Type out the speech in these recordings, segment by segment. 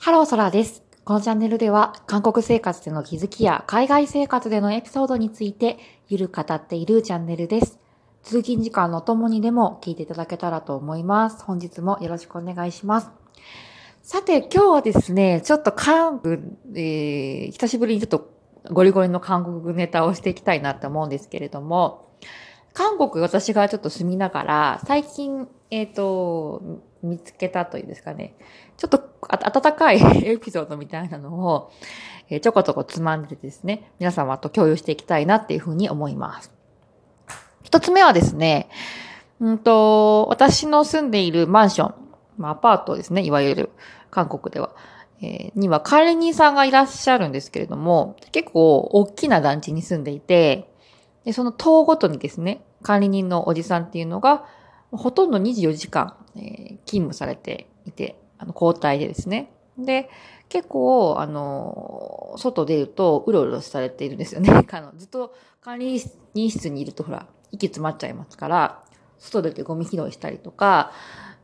ハローソラです。このチャンネルでは、韓国生活での気づきや海外生活でのエピソードについて、ゆる語っているチャンネルです。通勤時間のともにでも聞いていただけたらと思います。本日もよろしくお願いします。さて、今日はですね、ちょっと韓国、えー、久しぶりにちょっとゴリゴリの韓国ネタをしていきたいなって思うんですけれども、韓国私がちょっと住みながら、最近、えっ、と、見つけたというんですかね、ちょっとあ温かい エピソードみたいなのを、えーちょこちょこつまんでですね、皆様と共有していきたいなっていうふうに思います。一つ目はですね、うんと、私の住んでいるマンション、まあ、アパートですね、いわゆる韓国では、えーには管理人さんがいらっしゃるんですけれども、結構大きな団地に住んでいて、でその棟ごとにですね、管理人のおじさんっていうのが、ほとんど24時間、えー勤務されていて、あの交代でですね。で、結構、あの、外出るとうろうろされているんですよね。あのずっと管理人室にいるとほら、息詰まっちゃいますから、外出てゴミ拾いしたりとか、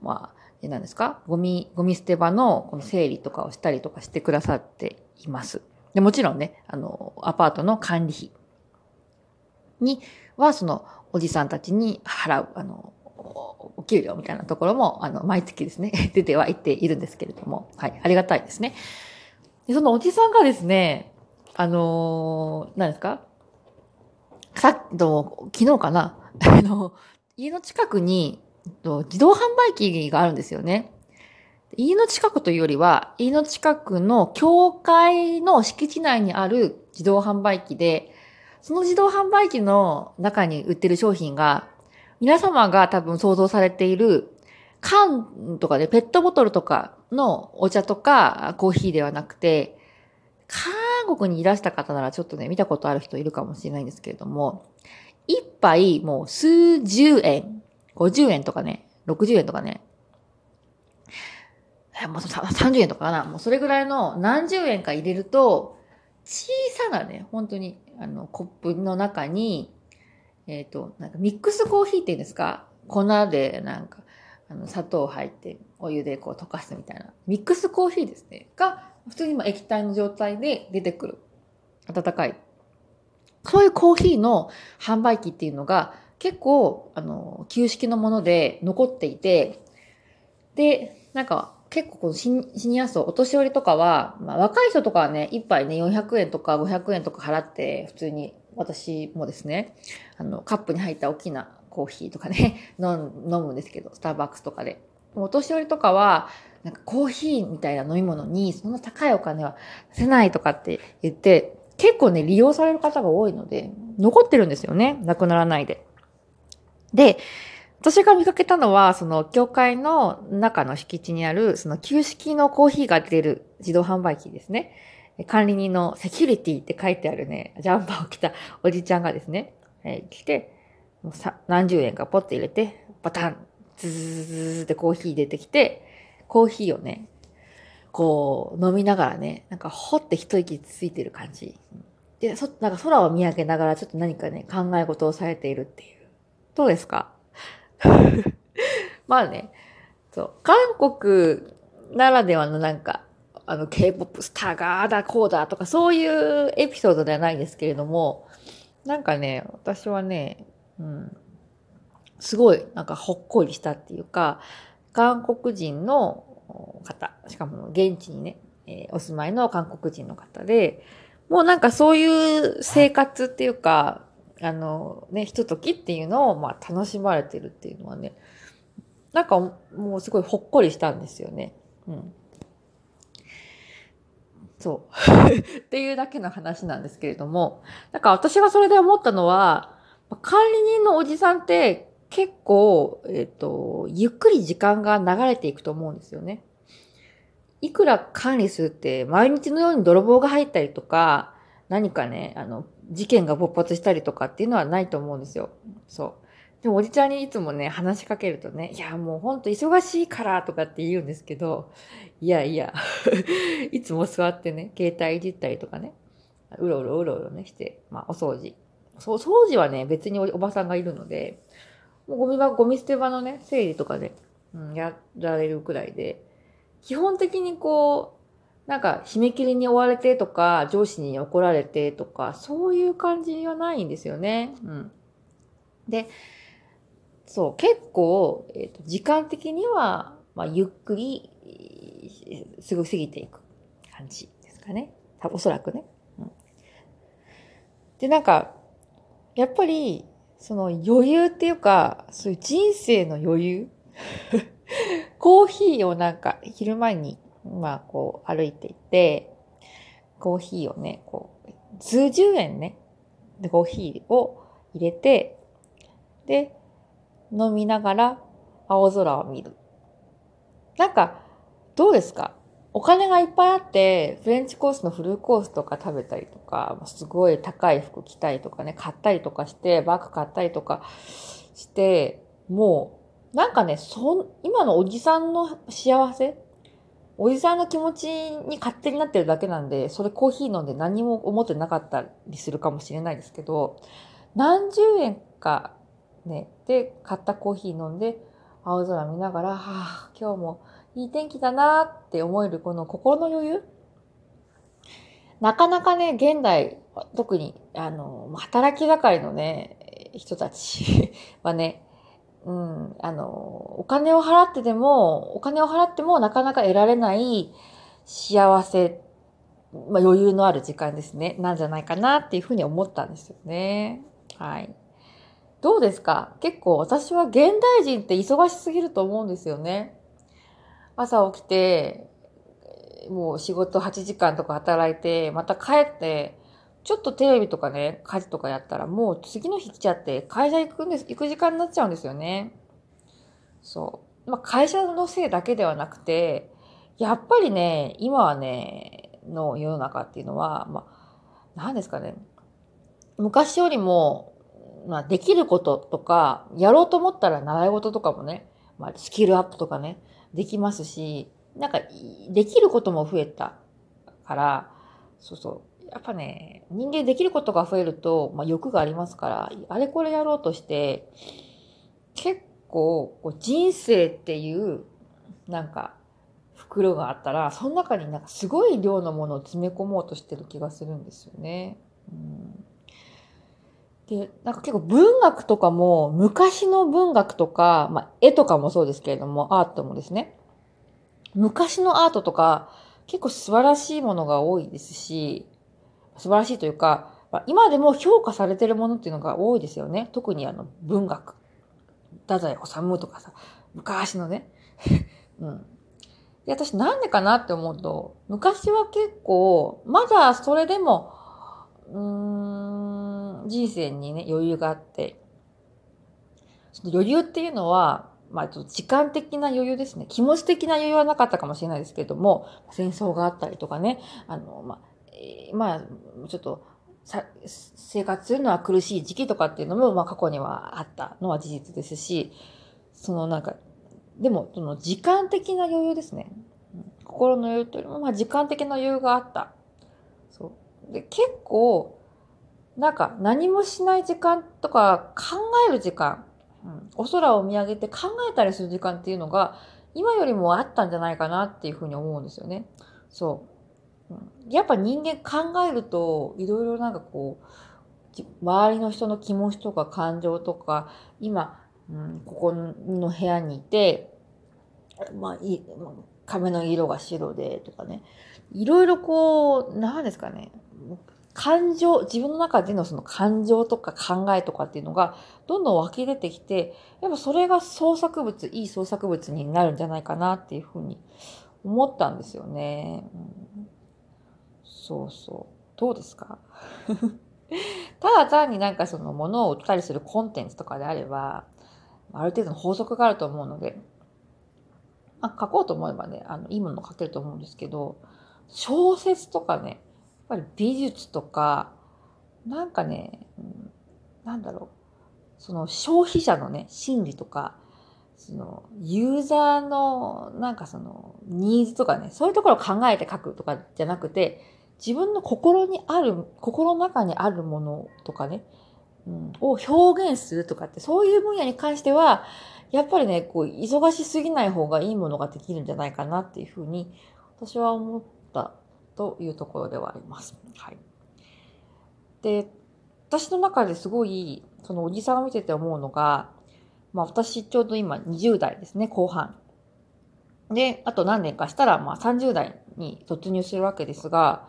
まあ、え何ですか？ゴミ、ゴミ捨て場のこの整理とかをしたりとかしてくださっています。で、もちろんね、あの、アパートの管理費には、その、おじさんたちに払う、あの、お給料みたいなところも、あの、毎月ですね、出てはいっているんですけれども、はい、ありがたいですね。で、そのおじさんがですね、あのー何ですか？さっと、昨日かな？あの、家の近くに、自動販売機があるんですよね。家の近くというよりは、家の近くの教会の敷地内にある自動販売機で、その自動販売機の中に売ってる商品が、皆様が多分想像されている缶とかで、ペットボトルとかのお茶とかコーヒーではなくて、韓国にいらした方ならちょっとね、見たことある人いるかもしれないんですけれども、一杯もう数十円、50円とかね、60円とかね、もう30円とかかな、もうそれぐらいの何十円か入れると、小さなね、本当に、あの、コップの中に、えっ、と、なんかミックスコーヒーっていうんですか？粉でなんか、あの、砂糖入って、お湯でこう溶かすみたいな。ミックスコーヒーですね。が、普通に今液体の状態で出てくる。温かい。そういうコーヒーの販売機っていうのが結構、あの、旧式のもので残っていて、で、なんか、結構このシニシニア層、お年寄りとかは、まあ、若い人とかはね、一杯ね、400円とか500円とか払って、普通に、私もですね、あの、カップに入った大きなコーヒーとかね、飲むんですけど、スターバックスとかで。お年寄りとかは、なんかコーヒーみたいな飲み物に、そんな高いお金は出せないとかって言って、結構ね、利用される方が多いので、残ってるんですよね。なくならないで。で、私が見かけたのは、その、教会の中の敷地にある、その、旧式のコーヒーが出る自動販売機ですね。管理人のセキュリティって書いてあるね、ジャンパーを着たおじちゃんがですね、えー来て、もうさ何十円かポッて入れて、バタン、ズズズズズってコーヒー出てきて、コーヒーをね、こう、飲みながらね、なんか、ほって一息ついてる感じ。で、そ、なんか空を見上げながら、ちょっと何かね、考え事をされているっていう。どうですか まあね、そう、韓国ならではのなんか、あの、K-POP スターがだこうだとか、そういうエピソードではないですけれども、なんかね、私はね、うん、すごい、なんかほっこりしたっていうか、韓国人の方、しかも現地にね、えーお住まいの韓国人の方で、もうなんかそういう生活っていうか、あのね、ひとときっていうのをまあ楽しまれてるっていうのはね、なんかもうすごいほっこりしたんですよね。うん。そう。っていうだけの話なんですけれども、なんか私がそれで思ったのは、管理人のおじさんって結構、えっ、と、ゆっくり時間が流れていくと思うんですよね。いくら管理するって、毎日のように泥棒が入ったりとか、何かね、あの、事件が勃発したりとかっていうのはないと思うんですよ。そう。でもおじちゃんにいつもね、話しかけるとね、いや、もうほんと忙しいからとかって言うんですけど、いやいや、いつも座ってね、携帯いじったりとかね、うろうろうろうろねして、まあお掃除。そう、掃除はね、別におおばさんがいるので、もうゴミ箱、ゴミ捨て場のね、整理とかで、うん、やられるくらいで、基本的にこう、なんか締め切りに追われてとか、上司に怒られてとか、そういう感じはないんですよね。うん。で、そう、結構、え、ー、と、時間的には、まあ、ゆっくり、すぐ過ぎていく感じですかね。おそらくね。うん、で、なんか、やっぱり、その余裕っていうか、そういう人生の余裕 コーヒーをなんか昼前に、まあこう歩いていて、コーヒーをね、こう、数十円ね、でコーヒーを入れて、で、飲みながら青空を見る。なんか、どうですか？お金がいっぱいあって、フレンチコースのフルコースとか食べたりとか、すごい高い服着たりとかね、買ったりとかして、バッグ買ったりとかして、もう、なんかね、そん、今のおじさんの幸せおじさんの気持ちに勝手になってるだけなんで、それコーヒー飲んで何も思ってなかったりするかもしれないですけど、何十円かね、で、買ったコーヒー飲んで、青空見ながら、はあ、今日もいい天気だなって思えるこの心の余裕？なかなかね、現代、特に、あの、働き盛りのね、人たちはね、うん、あの、お金を払ってでも、お金を払ってもなかなか得られない幸せ、まあ、余裕のある時間ですね、なんじゃないかなっていうふうに思ったんですよね。はい。どうですか？結構私は現代人って忙しすぎると思うんですよね。朝起きて、もう仕事8時間とか働いて、また帰って、ちょっとテレビとかね、家事とかやったらもう次の日来ちゃって会社行くんです、行く時間になっちゃうんですよね。そう。まあ会社のせいだけではなくて、やっぱりね、今はね、の世の中っていうのは、まあ、何ですかね。昔よりも、まあできることとか、やろうと思ったら習い事とかもね、まあスキルアップとかね、できますし、なんか、できることも増えたから、そうそう。やっぱね、人間できることが増えると、まあ、欲がありますから、あれこれやろうとして、結構、こう人生っていう、なんか、袋があったら、その中になんかすごい量のものを詰め込もうとしてる気がするんですよね。うん、で、なんか結構文学とかも、昔の文学とか、まあ、絵とかもそうですけれども、アートもですね、昔のアートとか、結構素晴らしいものが多いですし、素晴らしいというか、今でも評価されてるものっていうのが多いですよね。特にあの文学。太宰治とかさ、昔のね。うん。で、私なんでかなって思うと、昔は結構、まだそれでも、うーん、人生にね、余裕があって、その余裕っていうのは、まあ、時間的な余裕ですね。気持ち的な余裕はなかったかもしれないですけれども、戦争があったりとかね、あの、まあ、まあ、ちょっと、生活するのは苦しい時期とかっていうのも、まあ、過去にはあったのは事実ですし、そのなんか、でも、その時間的な余裕ですね。心の余裕というよりも、まあ、時間的な余裕があった。そう。で、結構、なんか何もしない時間とか考える時間うん、お空を見上げて考えたりする時間っていうのが今よりもあったんじゃないかなっていうふうに思うんですよね。そう。やっぱ人間考えるといろいろなんかこう周りの人の気持ちとか感情とか今、うん、ここの部屋にいて、まあ、い壁の色が白でとかね。いろいろこう何ですかね。感情、自分の中でのその感情とか考えとかっていうのがどんどん湧き出てきて、やっぱそれが創作物、いい創作物になるんじゃないかなっていうふうに思ったんですよね。うん、そうそう。どうですか？ただ単になんかその物を売ったりするコンテンツとかであれば、ある程度の法則があると思うので、まあ、書こうと思えばね、あの、いいもの書けると思うんですけど、小説とかね、やっぱり美術とか、なんかね、うん、なんだろう、その消費者のね、心理とか、そのユーザーのなんかそのニーズとかね、そういうところを考えて書くとかじゃなくて、自分の心にある、心の中にあるものとかね、うん、を表現するとかって、そういう分野に関しては、やっぱりね、こう、忙しすぎない方がいいものができるんじゃないかなっていうふうに、私は思ったというところではあります。はい。で、私の中ですごい、そのおじさんを見てて思うのが、まあ私ちょうど今20代ですね、後半。で、あと何年かしたら、まあ30代に突入するわけですが、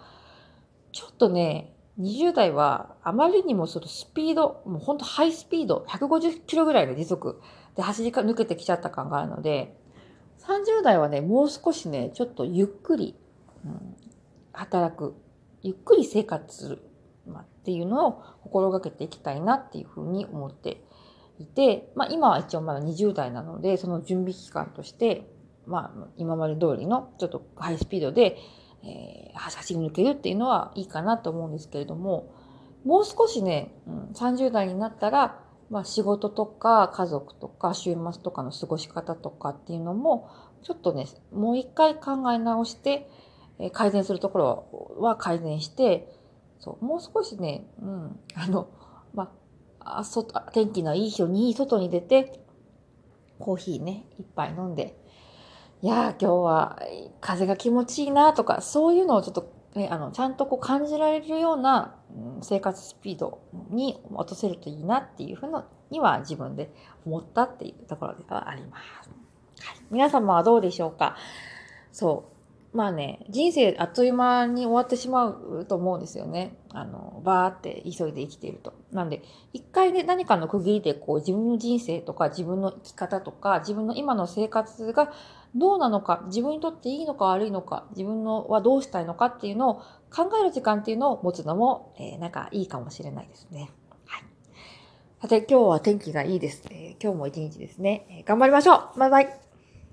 ちょっとね、20代はあまりにもそのスピード、もうほんとハイスピード、150キロぐらいの時速で走りか抜けてきちゃった感があるので、30代はね、もう少しね、ちょっとゆっくり、うん、働く、ゆっくり生活する、まあ、っていうのを心がけていきたいなっていうふうに思っていて、まあ今は一応まだ20代なので、その準備期間として、まあ今まで通りのちょっとハイスピードで、えー、走り抜けるっていうのはいいかなと思うんですけれども、もう少しね、うん、30代になったら、まあ仕事とか家族とか週末とかの過ごし方とかっていうのも、ちょっとね、もう一回考え直して、えー、改善するところは改善して、そう、もう少しね、うん、あの、ま、あ外、天気のいい日に外に出て、コーヒーね、一杯飲んで、やー今日は風が気持ちいいなとか、そういうのをちょっと、ね、あの、ちゃんとこう感じられるような、うん、生活スピードに落とせるといいなっていうふうには自分で思ったっていうところではあります。はい。皆様はどうでしょうか？そう。まあね、人生あっという間に終わってしまうと思うんですよね。あの、バーって急いで生きていると。なんで、一回ね、何かの区切りでこう自分の人生とか自分の生き方とか自分の今の生活がどうなのか、自分にとっていいのか悪いのか、自分のはどうしたいのかっていうのを考える時間っていうのを持つのも、えー、なんかいいかもしれないですね。はい。さて、今日は天気がいいです。えー、今日も一日ですね、えー、頑張りましょうバイバイ